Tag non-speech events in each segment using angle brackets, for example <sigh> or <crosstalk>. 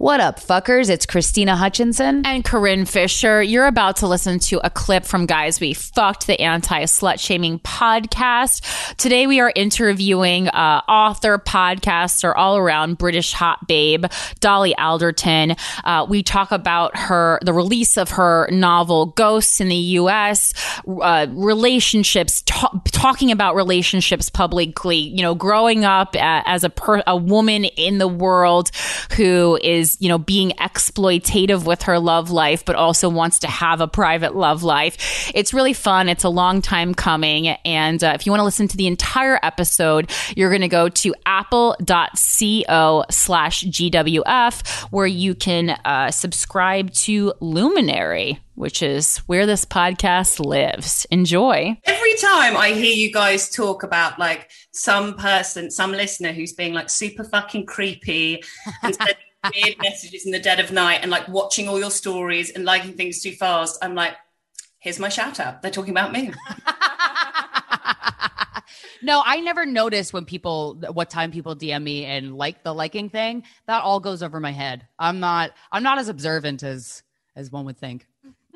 What up, fuckers? It's Krystyna Hutchinson. And Corinne Fisher. You're about to listen to a clip from Guys We Fucked, the anti slut shaming podcast. Today we are interviewing uh, author, podcaster, all around British hot babe, Dolly Alderton. Uh, we talk about her, the release of her novel Ghosts in the US, uh, relationships, talking about relationships publicly, you know, growing up uh, as a, per- a woman in the world who is you know, being exploitative with her love life, but also wants to have a private love life. It's really fun. It's a long time coming. And uh, if you want to listen to the entire episode, you're going to go to apple.co slash GWF, where you can uh, subscribe to Luminary which is where this podcast lives. Enjoy. Every time I hear you guys talk about like some person, some listener who's being like super fucking creepy and <laughs> weird messages in the dead of night and like watching all your stories and liking things too fast, I'm like, here's my shout out. They're talking about me. <laughs> no, I never notice when people what time people DM me and like the liking thing. That all goes over my head. I'm not I'm not as observant as as one would think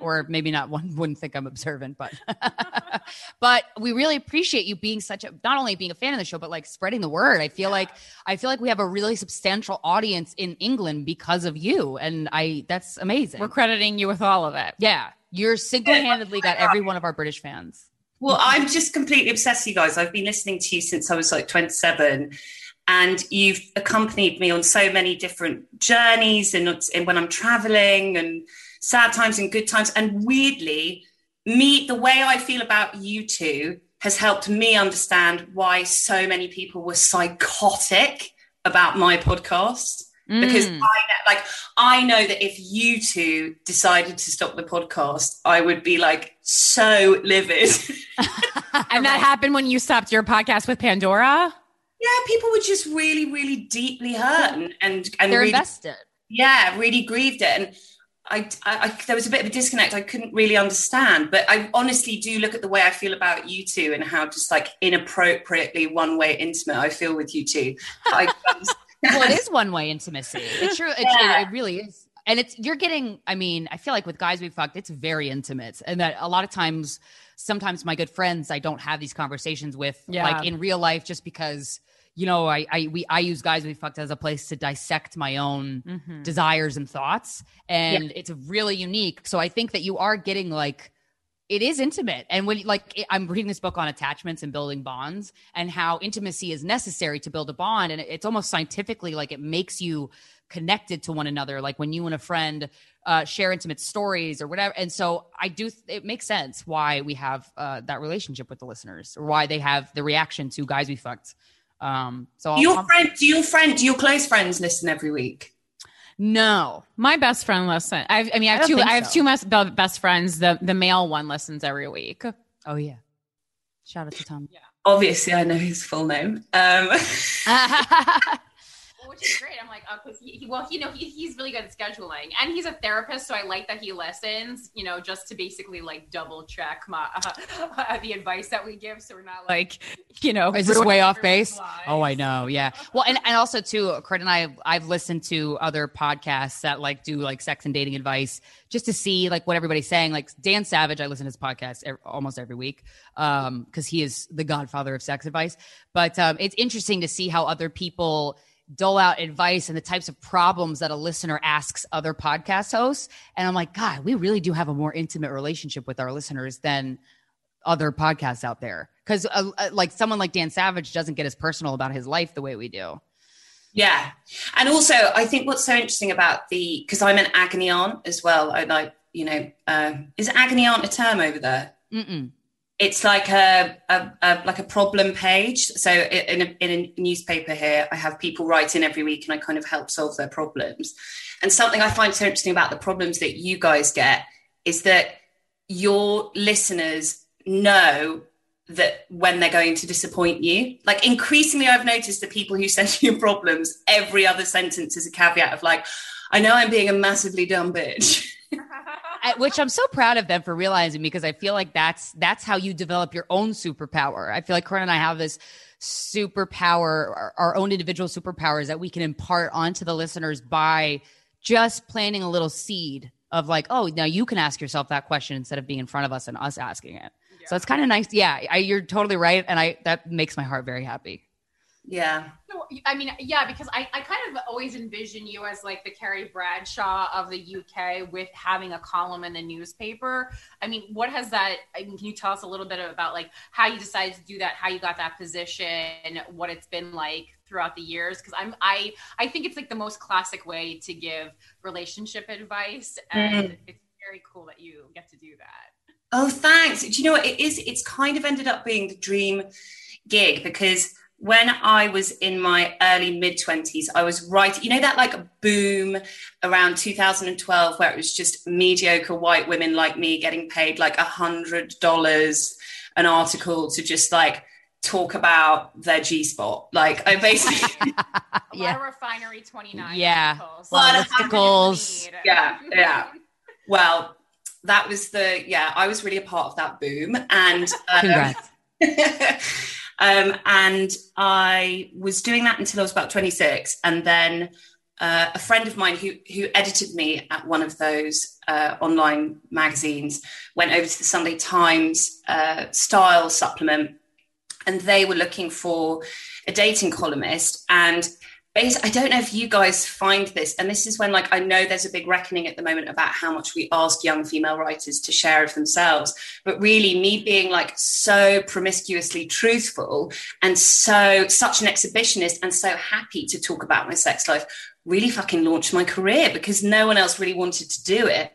or maybe not one <laughs> wouldn't think I'm observant, but <laughs> but we really appreciate you being such a not only being a fan of the show, but like spreading the word. I feel yeah. like I feel like we have a really substantial audience in England because of you. And I that's amazing. We're crediting you with all of it. Yeah. You're single-handedly got every one of our British fans. Well, I'm just completely obsessed, you guys. I've been listening to you since I was like 27 and you've accompanied me on so many different journeys and, and when I'm traveling and sad times and good times. And weirdly, me, the way I feel about you two has helped me understand why so many people were psychotic about my podcast. Mm. Because I like I know that if you two decided to stop the podcast, I would be like so livid. <laughs> and that happened when you stopped your podcast with Pandora? Yeah, people were just really, really deeply hurt and and, and they're really, invested. Yeah, really grieved it. And I, I, I, there was a bit of a disconnect. I couldn't really understand, but I honestly do look at the way I feel about you two and how just like inappropriately one way intimate I feel with you two. I, <laughs> well, it is <laughs> one way intimacy. It's true. It, yeah. it, it really is. And it's, you're getting, I mean, I feel like with guys we fucked, it's very intimate. And that a lot of times, sometimes my good friends, I don't have these conversations with yeah. like in real life just because you know, I I we I use guys we fucked as a place to dissect my own mm-hmm. desires and thoughts, and yeah. it's really unique. So I think that you are getting like it is intimate, and when like it, I'm reading this book on attachments and building bonds, and how intimacy is necessary to build a bond, and it's almost scientifically like it makes you connected to one another like when you and a friend uh, share intimate stories or whatever and so i do it makes sense why we have uh, that relationship with the listeners or why they have the reaction to guys we fucked um, so your I'll, friend, do your friend, do your close friends listen every week? No, my best friend listen. I, I mean, I have I two. I have so. two best friends. The the male one listens every week. Oh yeah, shout out to Tom. Yeah, obviously I know his full name. Um. <laughs> <laughs> which is great. I'm like, oh, because he, he, well, you know, he, he's really good at scheduling, and he's a therapist, so I like that he listens. You know, just to basically like double check my uh, <laughs> the advice that we give, so we're not like, you know, is this way off base? <laughs> Lives. Oh, I know, yeah. Well, and and also too, Kurt and I, I've listened to other podcasts that like do like sex and dating advice just to see like what everybody's saying. Like Dan Savage, I listen to his podcast er- almost every week um because he is the godfather of sex advice. But um, it's interesting to see how other people dole out advice and the types of problems that a listener asks other podcast hosts. And I'm like, God, we really do have a more intimate relationship with our listeners than other podcasts out there. Because uh, uh, like someone like Dan Savage doesn't get as personal about his life the way we do. Yeah. And also, I think what's so interesting about the, because I'm an agony aunt as well. I like, you know, uh, is agony aunt a term over there? Mm-mm. It's like a, a, a, like a problem page. So in a, in a newspaper here, I have people write in every week, and I kind of help solve their problems. And something I find so interesting about the problems that you guys get is that your listeners know that when they're going to disappoint you. Like increasingly, I've noticed the people who <laughs> send you problems, every other sentence is a caveat of like, I know I'm being a massively dumb bitch. <laughs> Which I'm so proud of them for realizing because I feel like that's that's how you develop your own superpower. I feel like Corinne and I have this superpower, our, our own individual superpowers that we can impart onto the listeners by just planting a little seed of like, oh, now you can ask yourself that question instead of being in front of us and us asking it. Yeah. So it's kind of nice. Yeah, I, you're totally right, and I that makes my heart very happy. Yeah. No, I mean, yeah, because I, I kind of always envision you as like the Carrie Bradshaw of the UK with having a column in the newspaper. I mean, what has that? I mean, can you tell us a little bit about like how you decided to do that, how you got that position, what it's been like throughout the years? Because I'm I I think it's like the most classic way to give relationship advice, and mm. it's very cool that you get to do that. Oh, thanks. Do you know what it is? It's kind of ended up being the dream gig because when I was in my early mid 20s, I was writing, you know, that like boom around 2012 where it was just mediocre white women like me getting paid like a hundred dollars an article to just like talk about their G spot. Like I basically <laughs> yeah. refinery 29 yeah. articles. Yeah, yeah. Well, that was the yeah, I was really a part of that boom. And um, congrats. <laughs> Um, and I was doing that until I was about 26. And then uh, a friend of mine who, who edited me at one of those uh, online magazines went over to the Sunday Times uh, style supplement and they were looking for a dating columnist. And I don't know if you guys find this, and this is when, like, I know there's a big reckoning at the moment about how much we ask young female writers to share of themselves. But really, me being like so promiscuously truthful and so such an exhibitionist and so happy to talk about my sex life really fucking launched my career because no one else really wanted to do it.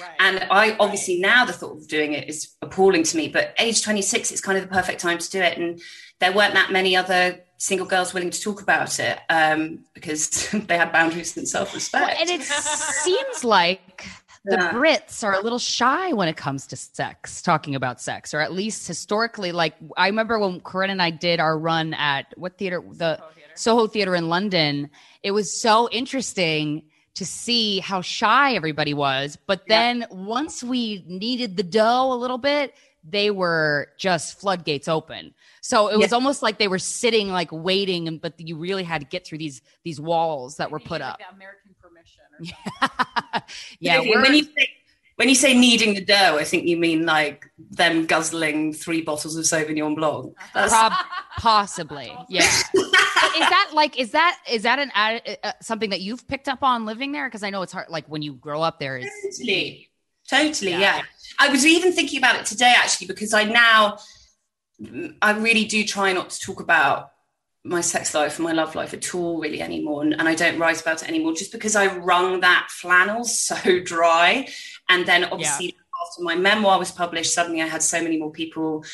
Right. And I obviously now the thought of doing it is appalling to me, but age 26 is kind of the perfect time to do it. And there weren't that many other single girls willing to talk about it um, because <laughs> they had boundaries and self-respect. Well, and it seems like the yeah. Brits are a little shy when it comes to sex, talking about sex, or at least historically. Like I remember when Corinne and I did our run at what theater, the Soho Theater, Soho theater in London. It was so interesting to see how shy everybody was. But then yeah. once we kneaded the dough a little bit, they were just floodgates open. So it was almost like they were sitting like waiting, but you really had to get through these these walls that were put up. Like American permission. yeah. <laughs> yeah when you say when you say kneading the dough, I think you mean like them guzzling three bottles of Sauvignon Blanc. Prob- <laughs> possibly, yeah. <laughs> is that like is that is that an uh, something that you've picked up on living there? Because I know it's hard. Like when you grow up there, it's totally, totally, yeah. yeah. I was even thinking about it today actually because I now I really do try not to talk about my sex life and my love life at all really anymore and, and, i don't write about it anymore just because i wrung that flannel <laughs> so dry and then obviously yeah. after my memoir was published suddenly i had so many more people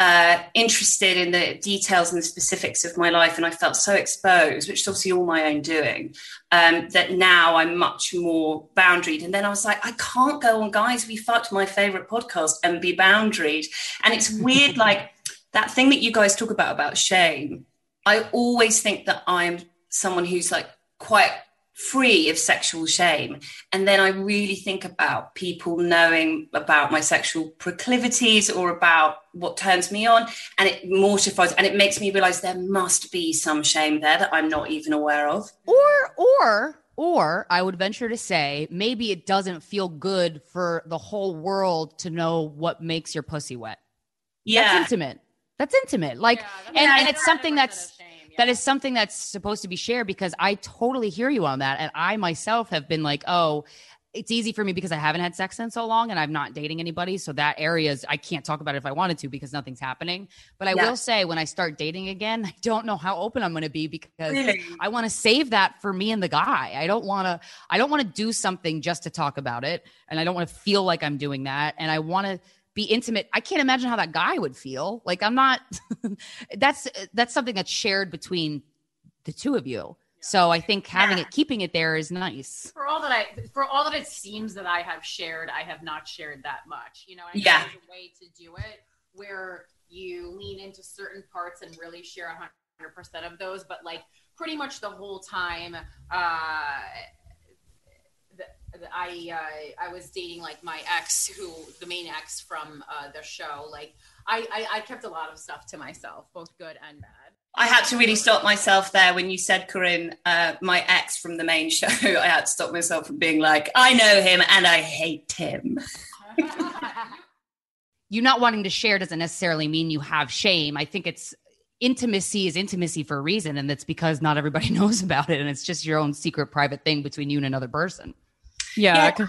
uh, interested in the details and the specifics of my life and i felt so exposed which is obviously all my own doing um, that now i'm much more boundaried. And then i was like i can't go on guys. We fucked my favorite podcast and be boundaried. And it's <laughs> weird like that thing that you guys talk about about shame i always think that i'm someone who's like quite free of sexual shame and then i really think about people knowing about my sexual proclivities or about what turns me on and it mortifies and it makes me realize there must be some shame there that i'm not even aware of or or or I would venture to say maybe it doesn't feel good for the whole world to know what makes your pussy wet. Yeah. That's intimate. That's intimate. Like, yeah, that's and, and it's something that's, yeah. that is something that's supposed to be shared because I totally hear you on that. And I myself have been like, oh, it's easy for me because I haven't had sex in so long and I'm not dating anybody. So that area is, I can't talk about it if I wanted to because nothing's happening. But I yeah. will say when I start dating again, <laughs> I don't know how open I'm going to be because really? I want to save that for me and the guy. I don't want to, I don't want to do something just to talk about it. And I don't want to feel like I'm doing that. And I want to, be intimate. I can't imagine how that guy would feel. Like I'm not <laughs> that's that's something that's shared between the two of you. So I think having Yeah. it keeping it there is nice. For all that I, for all that it seems that I have shared, I have not shared that much. You know, I think Yeah. there's a way to do it where you lean into certain parts and really share hundred percent of those, but like pretty much the whole time, uh, the, the, I uh, I was dating like my ex, who the main ex from uh, the show. Like I, I I kept a lot of stuff to myself, both good and bad. I had to really stop myself there when you said, Corinne, uh, my ex from the main show. <laughs> I had to stop myself from being like, I know him and I hate him. <laughs> You not wanting to share doesn't necessarily mean you have shame. I think it's intimacy is intimacy for a reason, and that's because not everybody <laughs> knows about it, and it's just your own secret private thing between you and another person. Yeah. Yeah.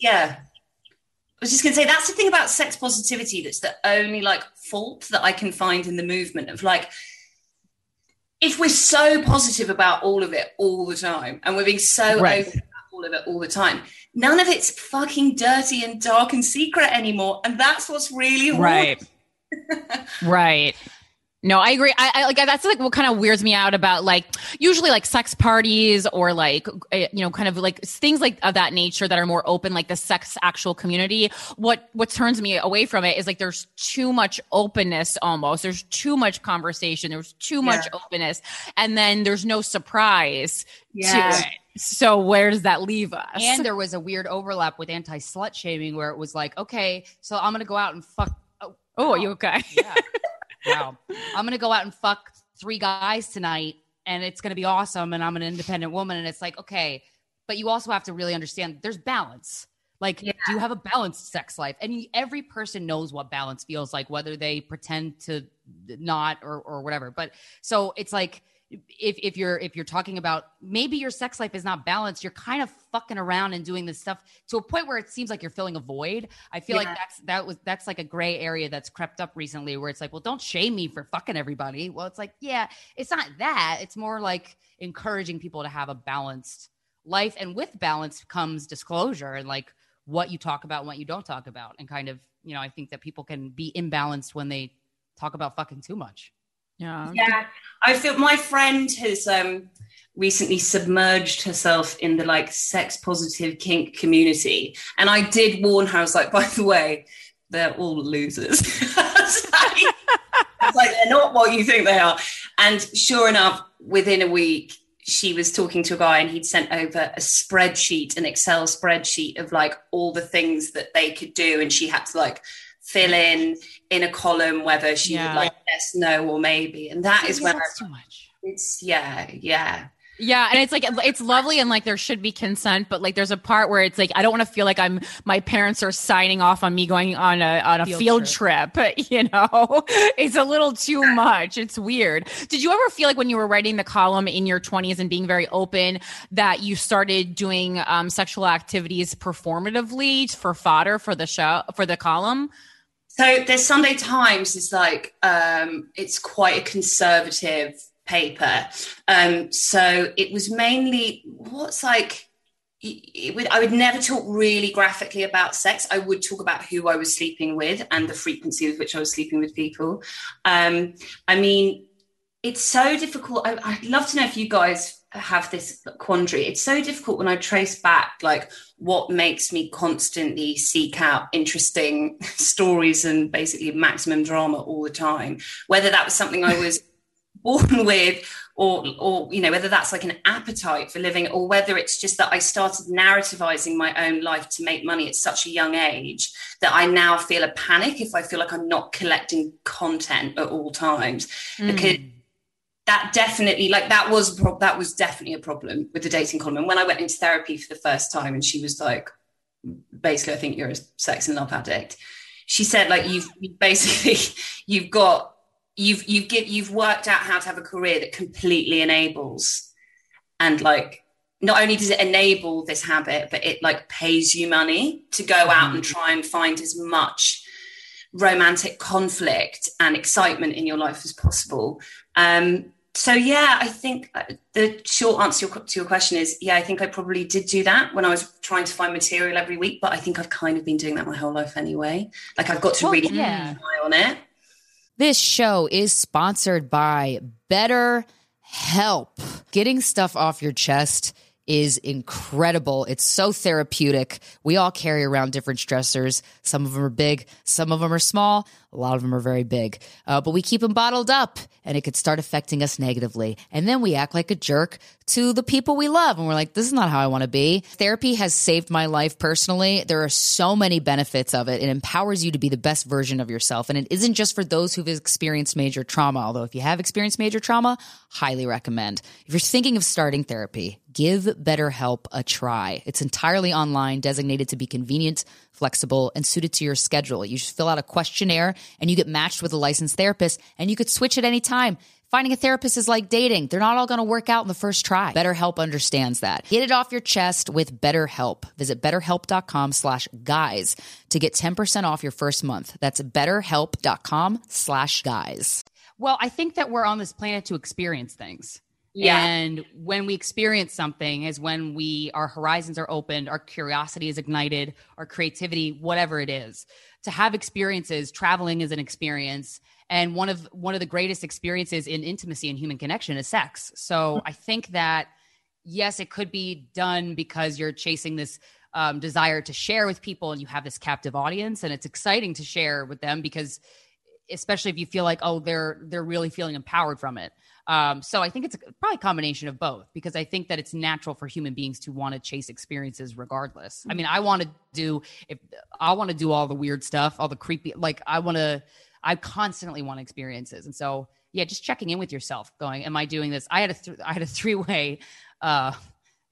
Yeah. I was just going to say that's the thing about sex positivity that's the only like fault that I can find in the movement of like if we're so positive about all of it all the time and we're being so Right. open about all of it all the time, none of it's fucking dirty and dark and secret anymore. And that's what's really. Right. <laughs> right. No, I agree. I, I like that's like what kind of weirds me out about like usually like sex parties or like eh, you know kind of like things like of that nature that are more open like the sex actual community. What what turns me away from it is like there's too much openness almost. There's too much conversation. There's too much openness, and then there's no surprise Yeah. to it. So where does that leave us? And there was a weird overlap with anti slut shaming where it was like, okay, so I'm gonna go out and fuck. Oh, oh, are you okay? yeah. <laughs> wow. I'm gonna go out and fuck three guys tonight, and it's gonna be awesome. And I'm an independent woman, and it's like, okay, but you also have to really understand there's balance. Like, Yeah. do you have a balanced sex life? And every person knows what balance feels like, whether they pretend to not or or whatever. But so it's like if if you're if you're talking about maybe your sex life is not balanced, you're kind of fucking around and doing this stuff to a point where it seems like you're filling a void. I feel like that's that was that's like a gray area that's crept up recently where it's like, well, don't shame me for fucking everybody. Well, it's like, yeah, it's not that. It's more like encouraging people to have a balanced life, and with balance comes disclosure and like what you talk about and what you don't talk about, and kind of you know, I think that people can be imbalanced when they talk about fucking too much. Yeah. Yeah, I feel my friend has um, recently submerged herself in the like sex positive kink community, and I did warn her. I was like, by the way, they're all losers. <laughs> like, like, they're not what you think they are. And sure enough, within a week, she was talking to a guy, and he'd sent over a spreadsheet, an Excel spreadsheet of like all the things that they could do, and she had to like fill in in a column whether she Yeah. would like yes, no, or maybe. And that is Yeah, when I, that's too much. it's yeah, yeah. Yeah, and it's like it's lovely and like there should be consent, but like there's a part where it's like I don't want to feel like I'm my parents are signing off on me going on a on a field, Field trip. <laughs> You know, it's a little too much. It's weird. Did you ever feel like when you were writing the column in your 20s and being very open that you started doing um, sexual activities performatively for fodder for the show for the column? So the Sunday Times is like um, it's quite a conservative paper. Um, so it was mainly what's like. Would, I would never talk really graphically about sex. I would talk about who I was sleeping with and the frequency with which I was sleeping with people. Um, I mean, it's so difficult. I, I'd love to know if you guys have this quandary. It's so difficult when I trace back, like, what makes me constantly seek out interesting <laughs> stories and basically maximum drama all the time. Whether that was something I was <laughs> born with, or, or you know, whether that's like an appetite for living, or whether it's just that I started narrativizing my own life to make money at such a young age that I now feel a panic if I feel like I'm not collecting content at all times hmm. because that definitely like that was pro- that was definitely a problem with the dating column. And when i went into therapy for the first time and she was like basically i think you're a sex and love addict she said like you've basically <laughs> you've got you've you've give, you've worked out how to have a career that completely enables and like not only does it enable this habit but it like pays you money to go out and try and find as much romantic conflict and excitement in your life as possible. Um so yeah, I think uh, the short answer to your question is yeah, I think I probably did do that when I was trying to find material every week, but I think I've kind of been doing that my whole life anyway. Like I've got to Well, really yeah. rely on it. This show is sponsored by Better Help. Getting stuff off your chest is incredible. It's so therapeutic. We all carry around different stressors. Some of them are big, some of them are small, a lot of them are very big. Uh, but we keep them bottled up and it could start affecting us negatively. And then we act like a jerk to the people we love. And we're like, this is not how I want to be. Therapy has saved my life personally. There are so many benefits of it. It empowers you to be the best version of yourself. And it isn't just for those who've experienced major trauma, although if you have experienced major trauma, highly recommend. If you're thinking of starting therapy, give BetterHelp a try. It's entirely online, designated to be convenient, flexible, and suited to your schedule. You just fill out a questionnaire and you get matched with a licensed therapist and you could switch at any time. Finding a therapist is like dating. They're not all going to work out in the first try. BetterHelp understands that. Get it off your chest with BetterHelp. Visit betterhelp.com slash guys to get 10% off your first month. That's betterhelp.com slash guys. Well, I think that we're on this planet to experience things. Yeah. And when we experience something is when we our horizons are opened, our curiosity is ignited, our creativity, whatever it is. To have experiences, traveling is an experience. And one of one of the greatest experiences in intimacy and human connection is sex. So I think that yes, it could be done because you're chasing this um, desire to share with people and you have this captive audience and it's exciting to share with them because especially if you feel like oh they're they're really feeling empowered from it um, so i think it's probably a combination of both because i think that it's natural for human beings to want to chase experiences regardless i mean i want to do if i want to do all the weird stuff all the creepy like i want to i constantly want experiences and so yeah just checking in with yourself going am i doing this i had a th- i had a <laughs> three way uh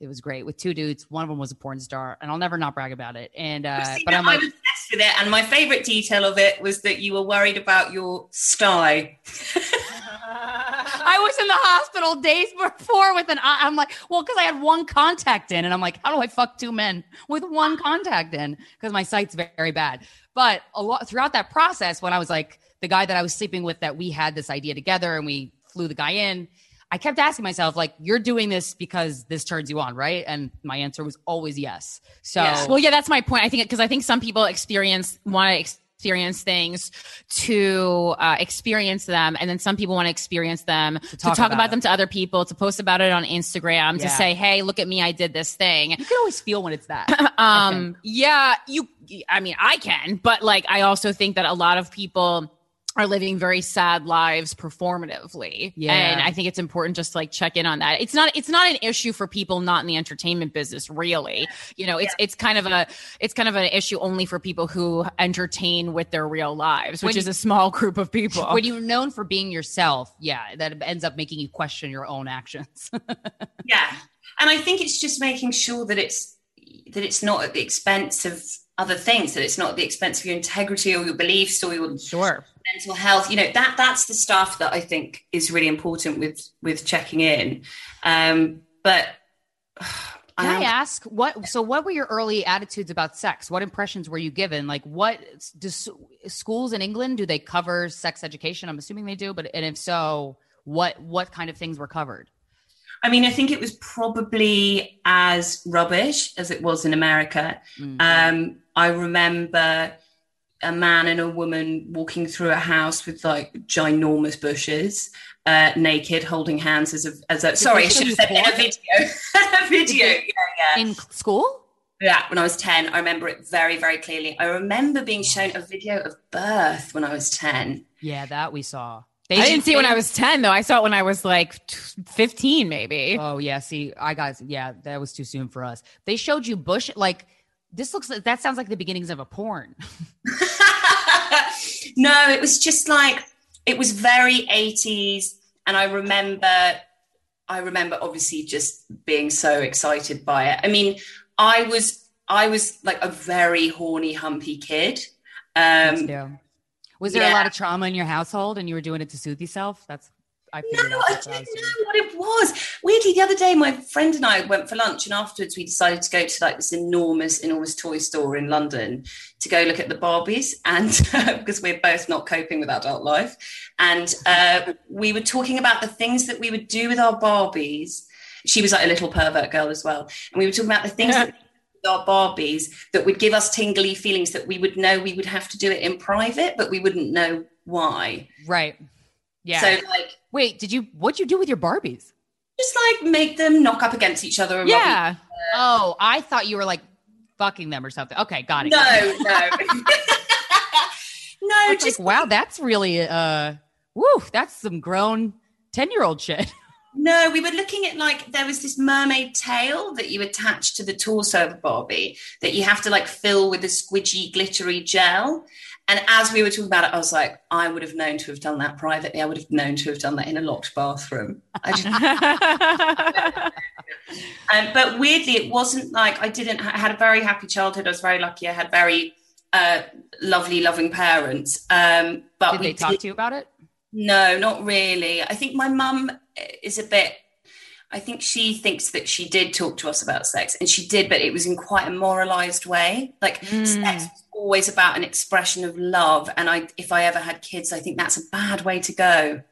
it was great with two dudes. One of them was a porn star, and I'll never not brag about it. And uh, See, but I'm like, I was obsessed with it, and my favourite detail of it was that you were worried about your sty. <laughs> I was in the hospital days before with an eye. I'm like, well, because I had one contact in, and I'm like, how do I fuck two men with one contact in? Because my sight's very, very bad. But a lot throughout that process, when I was like the guy that I was sleeping with, that we had this idea together, and we flew the guy in. I kept asking myself, like, you're doing this because this turns you on, right? And my answer was always yes. So, Yeah. Well, yeah, that's my point. I think because I think some people experience want to experience things to uh, experience them, and then some people want to experience them to talk, talk about, about them to other people, to post about it on Instagram, to say, "Hey, look at me, I did this thing." you can always feel when it's that. <laughs> Um yeah you i mean i can but like i also think that a lot of people are living very sad lives performatively. Yeah. and i think it's important just to like check in on that. It's not it's not an issue for people not in the entertainment business really. You know it's it's kind of a it's kind of an issue only for people who entertain with their real lives which When is you- a small group of people. When you're known for being yourself, yeah, that ends up making you question your own actions. <laughs> Yeah, and I think it's just making sure that it's that it's not at the expense of other things. That it's not at the expense of your integrity or your beliefs or your sure mental health. You know that that's the stuff that I think is really important with with checking in. Um, but <sighs> Can I am- ask what? So, what were your early attitudes about sex? What impressions were you given? Like, what do schools in England do they cover sex education? I'm assuming they do, but and if so, what what kind of things were covered? I mean, I think it was probably as rubbish as it was in America. Mm. Um, I remember a man and a woman walking through a house with like ginormous bushes, uh, naked, holding hands as a, as a sorry, I should have said in a video. <laughs> a video, <laughs> yeah, yeah. in school? Yeah, when I was 10, I remember it very, very clearly. I remember being shown a video of birth when I was 10. Yeah, that we saw. I didn't see it when i was 10 though i saw it when i was like 15 maybe Oh yeah, see, I got yeah, that was too soon for us. They showed you bush like this looks like that sounds like the beginnings of a porn. <laughs> no, it was just like it was very 80s. And I remember I remember obviously just being so excited by it. I mean, I was I was like a very horny, humpy kid. Um Yeah. Was there a lot of trauma in your household and you were doing it to soothe yourself? That's I No, I that's what I didn't know what it was. Weirdly, the other day, my friend and I went for lunch, and afterwards, we decided to go to like this enormous, enormous toy store in London to go look at the Barbies, and <laughs> because we're both not coping with adult life, and uh, we were talking about the things that we would do with our Barbies. She was like a little pervert girl as well, and we were talking about the things <laughs> that we did with our Barbies that would give us tingly feelings that we would know we would have to do it in private, but we wouldn't know why. Right. Yeah. So like. Wait, did you? What'd you do with your Barbies? just like make them knock up against each other. Yeah. Oh, I thought you were like fucking them or something. Okay, got it. No, no, <laughs> no. Just like, wow, that's really uh, woo, that's some grown ten year old shit. No. We were looking at like there was this mermaid tail that you attach to the torso of Barbie that you have to like fill with a squidgy, glittery gel. And as we were talking about it, I was like, I would have known to have done that privately. I would have known to have done that in a locked bathroom. I just <laughs> Um, but weirdly, it wasn't like I didn't. I had a very happy childhood. I was very lucky. I had very uh, lovely, loving parents. Um, but Did we they talk did- to you about it? No, not really. I think my mum is a bit. I think she thinks that she did talk to us about sex, and she did, but it was in quite a moralized way. Like Mm. sex was always about an expression of love, and I, if I ever had kids, I think that's a bad way to go.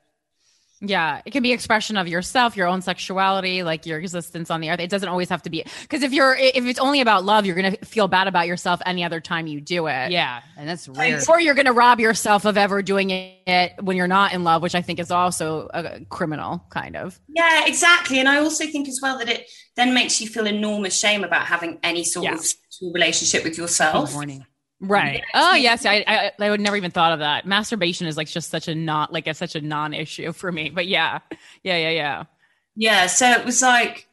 Yeah, it can be expression of yourself, your own sexuality, like your existence on the earth. It doesn't always have to be because if you're if it's only about love, you're gonna feel bad about yourself any other time you do it. Yeah, and that's rare. Or you're gonna rob yourself of ever doing it when you're not in love, which I think is also a criminal kind of. Yeah, exactly. And I also think as well that it then makes you feel enormous shame about having any sort Yeah. of sexual relationship with yourself. Horny. Right. Oh yes, I, I I would never even thought of that. Masturbation is like just such a not like a, such a non-issue for me. But yeah, yeah, yeah, yeah. Yeah, so it was like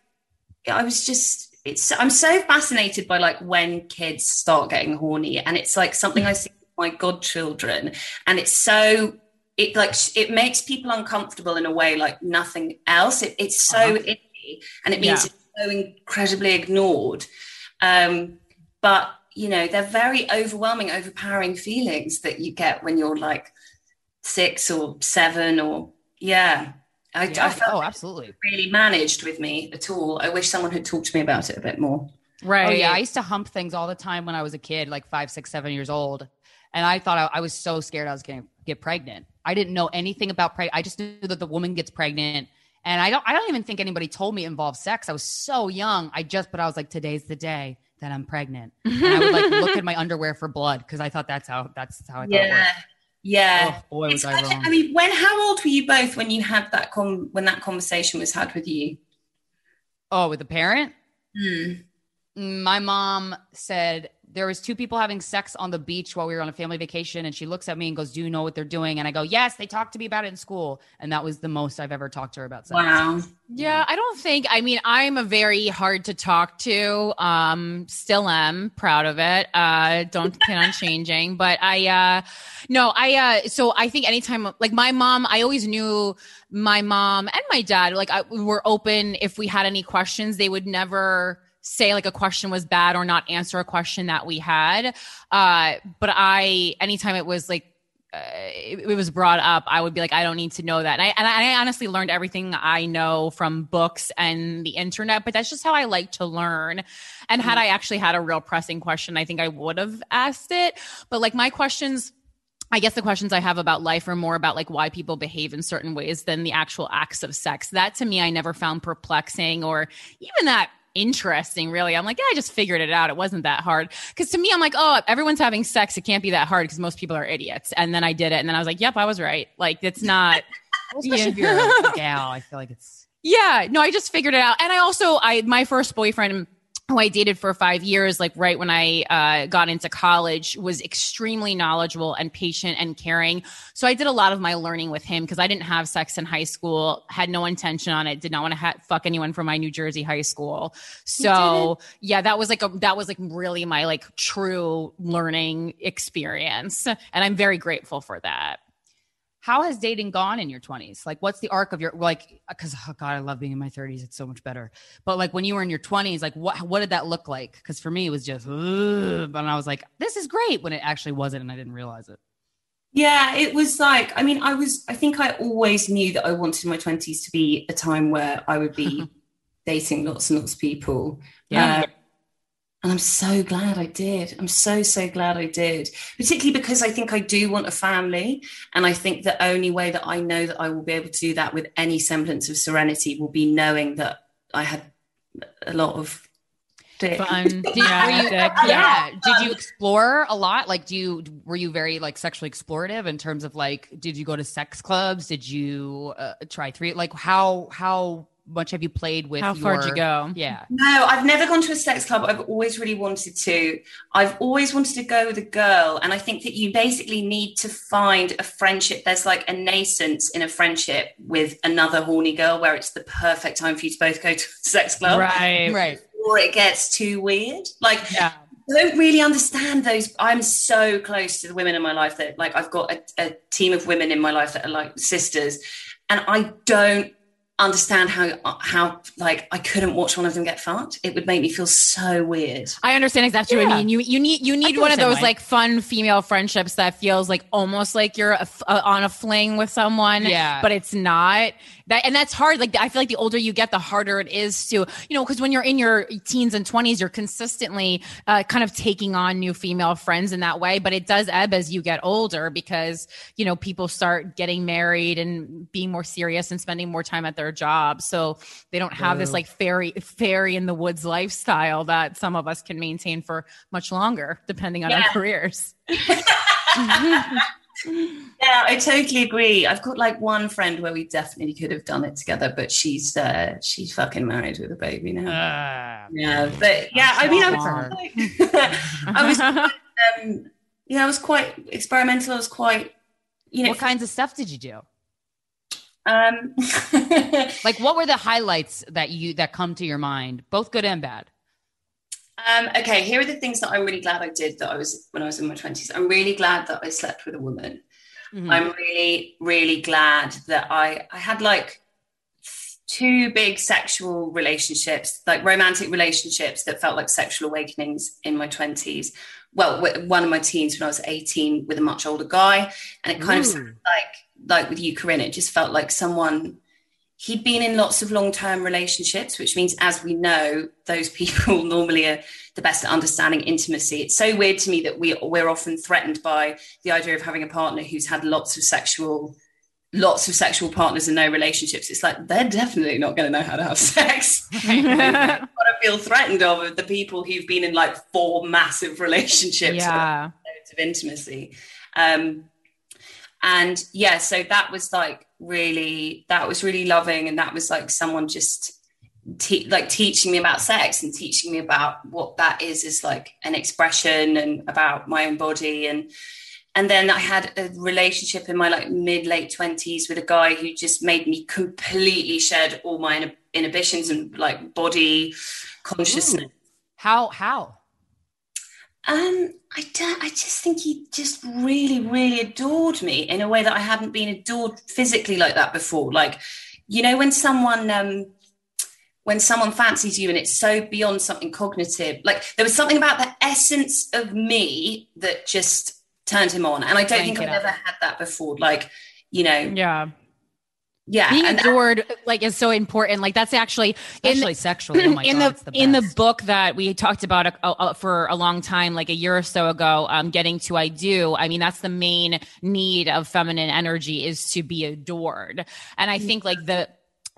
I was just it's I'm so fascinated by like when kids start getting horny and it's like something I see with my godchildren and it's so it like it makes people uncomfortable in a way like nothing else. It, it's so Uh-huh. icky and it means Yeah. it's so incredibly ignored. Um, but you know, they're very overwhelming, overpowering feelings that you get when you're like six or seven or yeah. I, Yeah. I felt oh, absolutely. really managed with me at all. I wish someone had talked to me about it a bit more. Right. Oh yeah, I used to hump things all the time when I was a kid, like five, six, seven years old, and I thought I, I was so scared I was going to get pregnant. I didn't know anything about pregnant. I just knew that the woman gets pregnant, and I don't. I don't even think anybody told me it involved sex. I was so young. I just, but I was like, today's the day that I'm pregnant, and I would like look at my <laughs> underwear for blood because I thought that's how that's how I thought it worked. yeah. Oh boy, was I wrong. I mean, when how old were you both when you had that con when that conversation was had with you? oh, with the parent. Hmm. my mom said there was two people having sex on the beach while we were on a family vacation and she looks at me and goes do you know what they're doing and i go yes they talked to me about it in school and that was the most i've ever talked to her about sex Wow. Yeah, I don't think. I mean, I'm a very hard to talk to. Um, still am proud of it. Uh, don't <laughs> plan on changing. But I, uh, no, I. Uh, so I think anytime, like my mom, I always knew my mom and my dad. Like I, we were open if we had any questions. They would never say like a question was bad or not answer a question that we had. Uh, but I, anytime it was like uh, it, it was brought up, I would be like, I don't need to know that. And I, and I honestly learned everything I know from books and the internet, but that's just how I like to learn. And had I actually had a real pressing question, I think I would have asked it. But like my questions, I guess the questions I have about life are more about like why people behave in certain ways than the actual acts of sex. That to me, I never found perplexing or even that interesting really. I'm like yeah i just figured it out. It wasn't that hard. Because to me i'm like oh everyone's having sex it can't be that hard because most people are idiots. And then i did it and then i was like yep i was right. Like it's not <laughs> especially if you're a <laughs> gal i feel like it's yeah, no, I just figured it out. And I also, I my first boyfriend who I dated for five years, like right when I uh, got into college, was extremely knowledgeable and patient and caring. So I did a lot of my learning with him because I didn't have sex in high school, had no intention on it, did not want to ha- fuck anyone from my New Jersey high school. So yeah, that was like a that was like really my like true learning experience, and I'm very grateful for that. How has dating gone in your 20s like what's the arc of your like because oh god i love being in my 30s it's so much better. But like when you were in your 20s like what what did that look like? Because for me it was just Ugh, and i was like this is great when it actually wasn't and i didn't realize it. Yeah, it was like, I mean, I was, I think I always knew that I wanted my 20s to be a time where I would be <laughs> dating lots and lots of people. Yeah. Uh, and I'm so glad I did. I'm so, so glad I did, particularly because I think I do want a family. And I think the only way that I know that I will be able to do that with any semblance of serenity will be knowing that I had a lot of dick. Fun. Did, <laughs> yeah, were you, dick. yeah. Did you explore a lot? Like, do you were you very like sexually explorative in terms of like, did you go to sex clubs? Did you uh, try three? Like, how how much have you played with? How far your, would you go? Yeah. No, I've never gone to a sex club. I've always really wanted to. I've always wanted to go with a girl. And I think that you basically need to find a friendship. There's like a nascence in a friendship with another horny girl where it's the perfect time for you to both go to a sex club. Right. Right. Or it gets too weird. Like, Yeah. I don't really understand those. I'm so close to the women in my life that, like, I've got a, a team of women in my life that are like sisters, and I don't understand how how like I couldn't watch one of them get fucked. It would make me feel so weird. I understand exactly what Yeah. you mean. You you need you need one of those way. like fun female friendships that feels like almost like you're a f- uh, on a fling with someone, Yeah. but it's not. That and that's hard. Like I feel like the older you get, the harder it is to you know because when you're in your teens and twenties, you're consistently uh, kind of taking on new female friends in that way. But it does ebb as you get older because you know people start getting married and being more serious and spending more time at their job, so they don't have this like fairy fairy in the woods lifestyle that some of us can maintain for much longer, depending on our careers. <laughs> <laughs> <laughs> Yeah, I totally agree. I've got like one friend where we definitely could have done it together, but she's uh, she's fucking married with a baby now. Uh, yeah, but yeah, I mean, I was Smart. quite, <laughs> I was um, yeah, I was quite experimental. I was quite, you know, what kinds of stuff did you do? um, <laughs> Like, what were the highlights that you that come to your mind, both good and bad? Um, okay, here are the things that I'm really glad I did that I was when I was in my 20s. I'm really glad that I slept with a woman. Mhm. I'm really, really glad that I I had like two big sexual relationships, like romantic relationships that felt like sexual awakenings in my 20s. Well, one of my teens when I was 18 with a much older guy, and it kind of Ooh. sounded like like with you, Corinne, it just felt like someone he'd been in lots of long-term relationships which means as we know those people <laughs> normally are the best at understanding intimacy it's so weird to me that we, we're often threatened by the idea of having a partner who's had lots of sexual lots of sexual partners and no relationships it's like they're definitely not going to know how to have sex <laughs> <laughs> what i feel threatened of are the people who've been in like four massive relationships yeah. of intimacy. Um, and yeah, so that was like really, that was really loving. And that was like someone just te- like teaching me about sex and teaching me about what that is, is like an expression and about my own body. And, and then I had a relationship in my like mid late twenties with a guy who just made me completely shed all my inhibitions and like body consciousness. How how? Um, I don't, I just think he just really, really adored me in a way that I hadn't been adored physically like that before. Like, you know, when someone um when someone fancies you and it's so beyond something cognitive, like there was something about the essence of me that just turned him on. And I don't Crank think I've up. ever had that before. Like, you know, Yeah. Yeah. Being and- adored like is so important. Like that's actually in Especially sexually. Oh my in God, the, the in the book that we talked about a, a- for a long time, like a year or so ago, um, getting to I do. I mean, that's the main need of feminine energy is to be adored, and I think like the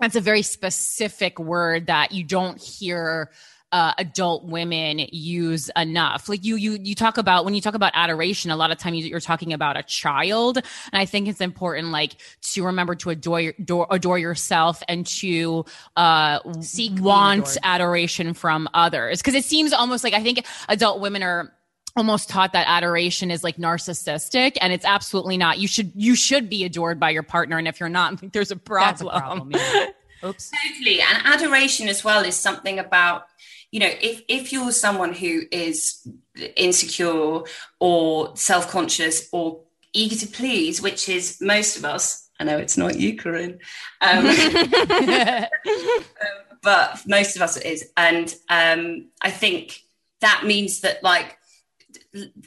that's a very specific word that you don't hear uh, adult women use enough. Like you, you, you talk about when you talk about adoration, a lot of time you, you're talking about a child, and I think it's important, like to remember to adore, your- adore, adore yourself and to uh, Seek want adoration from others. Because it seems almost like I think adult women are almost taught that adoration is like narcissistic and it's absolutely not you should you should be adored by your partner and if you're not I <laughs> think there's a problem, That's a problem. Yeah. <laughs> Oops. Totally. And adoration as well is something about, you know, if if you're someone who is insecure or self-conscious or eager to please, which is most of us, I know it's not you, Corinne. Um, <laughs> <laughs> but most of us it is. And um, I think that means that like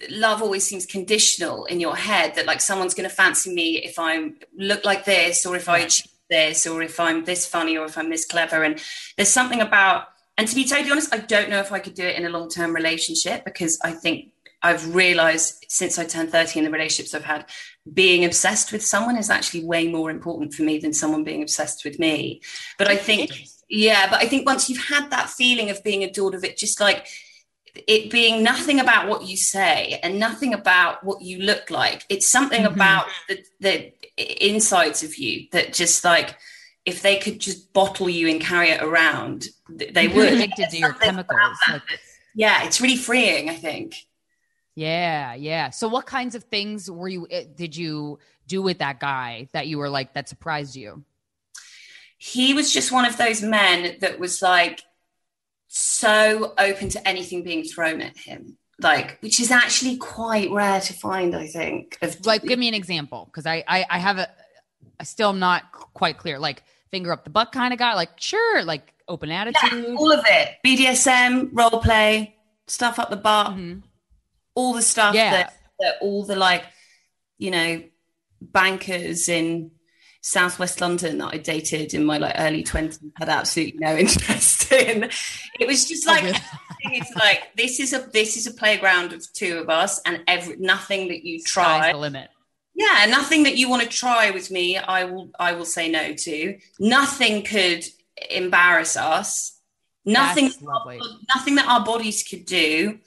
love always seems conditional in your head that like someone's going to fancy me if I look like this or if I achieve this or if I'm this funny or if I'm this clever. And there's something about, and to be totally honest, I don't know if I could do it in a long term relationship because I think I've realized since I turned 30 in the relationships I've had, being obsessed with someone is actually way more important for me than someone being obsessed with me. But I think, yeah, but I think once you've had that feeling of being adored of it, just like it being nothing about what you say and nothing about what you look like, it's something mm-hmm. about the, the insides of you that just like, if they could just bottle you and carry it around, they would. Addicted to your chemicals. Like, yeah, it's really freeing, I think. Yeah, yeah. So what kinds of things were you eh, did you do with that guy that you were like that surprised you? He was just one of those men that was like so open to anything being thrown at him. Like, which is actually quite rare to find, I think. Of like, give me an example, because I, I I have a I still am not quite clear. Like finger up the butt kind of guy. Like, sure, like open attitude. Yeah, all of it. BDSM, role play, stuff up the butt. Mm-hmm all the stuff yeah. that, that all the like, you know, bankers in southwest London that I dated in my like early 20s had absolutely no <laughs> interest in. It was just like <laughs> it's like this is a this is a playground of two of us and every nothing that you try Sky's the limit. Yeah, nothing that you want to try with me, I will I will say no to. Nothing could embarrass us. Nothing nothing that our bodies could do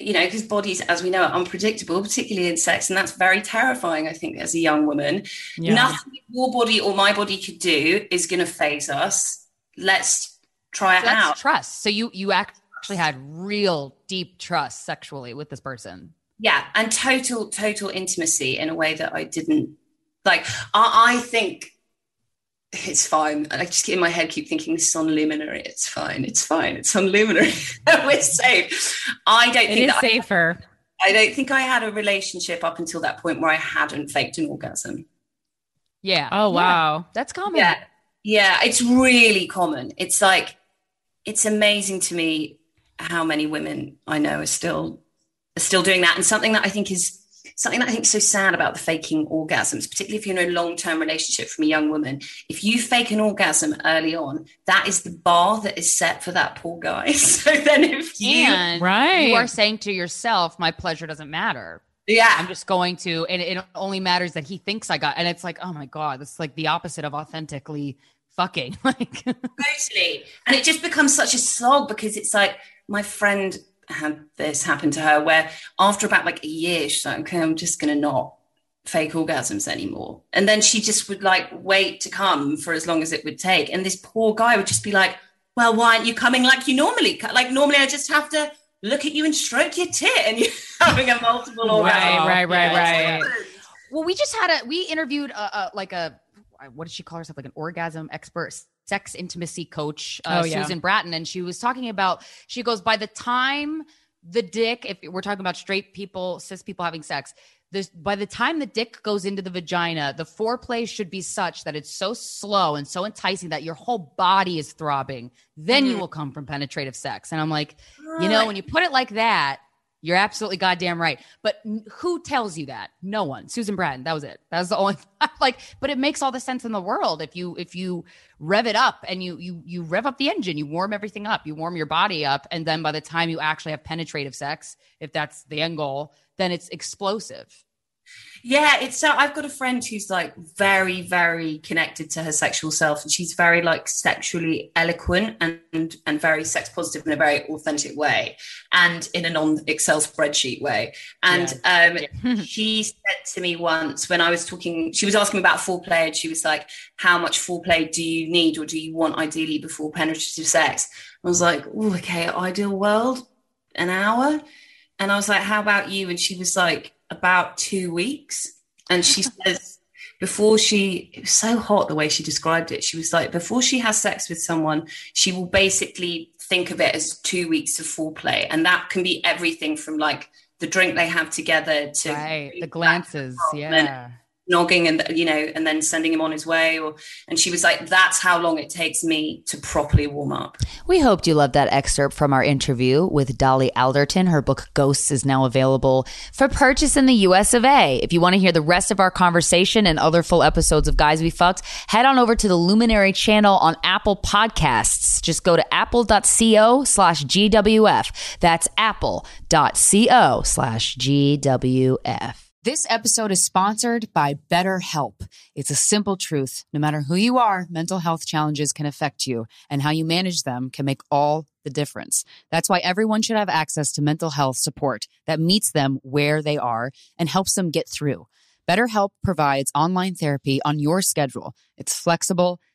you know, because bodies, as we know, are unpredictable, particularly in sex, and that's very terrifying. I think as a young woman, yeah. nothing your body or my body could do is going to faze us. Let's try it out. Trust. So you you actually had real deep trust sexually with this person. Yeah, and total total intimacy in a way that I didn't like. I, I think it's fine. I just in my head keep thinking this is on Luminary. It's fine. It's fine. It's on Luminary. <laughs> We're safe. I don't it think is safer. I, I, don't think I had a relationship up until that point where I hadn't faked an orgasm. Yeah. Oh wow, yeah. that's common. Yeah, yeah, it's really common. It's like it's amazing to me how many women I know are still are still doing that, and something that I think is something that I think is so sad about the faking orgasms, particularly if you're in a long term relationship from a young woman. If you fake an orgasm early on, that is the bar that is set for that poor guy. <laughs> so then if you, and right. you are saying to yourself, my pleasure doesn't matter. Yeah. I'm just going to, and it only matters that he thinks I got. And it's like, oh my God, this is like the opposite of authentically fucking. <laughs> like, totally. And it just becomes such a slog because it's like, my friend had this happen to her where after about like a year, she's like, okay, I'm just going to not fake orgasms anymore. And then she just would like wait to come for as long as it would take. And this poor guy would just be like, well, why aren't you coming like you normally? Like normally I just have to look at you and stroke your tit and you're <laughs> having a multiple orgasm. Right, right, right, right. Well, we just had a, we interviewed a, a like a, what did she call herself? Like an orgasm expert sex intimacy coach, uh, oh, yeah. Susan Bratton, and she was talking about, she goes, by the time the dick, if we're talking about straight people, cis people having sex, this, by the time the dick goes into the vagina, the foreplay should be such that it's so slow and so enticing that your whole body is throbbing. Then mm. you will come from penetrative sex. And I'm like, you know, when you put it like that, you're absolutely goddamn right. But who tells you that? No one. Susan Bratton. That was it. That was the <laughs> only like. But it makes all the sense in the world if you if you rev it up and you you you rev up the engine, you warm everything up, you warm your body up, and then by the time you actually have penetrative sex, if that's the end goal, then it's explosive. Yeah, it's so I've got a friend who's like very, very connected to her sexual self, and she's very like sexually eloquent and and, very sex positive in a very authentic way, and in a non Excel spreadsheet way. And yeah. um, yeah. <laughs> <laughs> she said to me once when I was talking, she was asking me about foreplay, and she was like, "How much foreplay do you need, or do you want ideally before penetrative sex?" I was like, "Oh, okay, ideal world, an hour." And I was like, "How about you?" And she was like about two weeks. And she <laughs> says, before she, it was so hot the way she described it. She was like, before she has sex with someone, she will basically think of it as two weeks of foreplay. And that can be everything from like the drink they have together to right. the glances. Yeah. Nogging and you know and then sending him on his way or and she was like that's how long it takes me to properly warm up. We hoped you loved that excerpt from our interview with dolly alderton. Her book ghosts is now available for purchase in the us of a. If you want to hear the rest of our conversation and other full episodes of guys we fucked head on over to the luminary channel on apple podcasts. Just go to apple.co slash gwf that's apple.co slash gwf this episode is sponsored by BetterHelp. It's a simple truth. No matter who you are, mental health challenges can affect you, and how you manage them can make all the difference. That's why everyone should have access to mental health support that meets them where they are and helps them get through. BetterHelp provides online therapy on your schedule. It's flexible,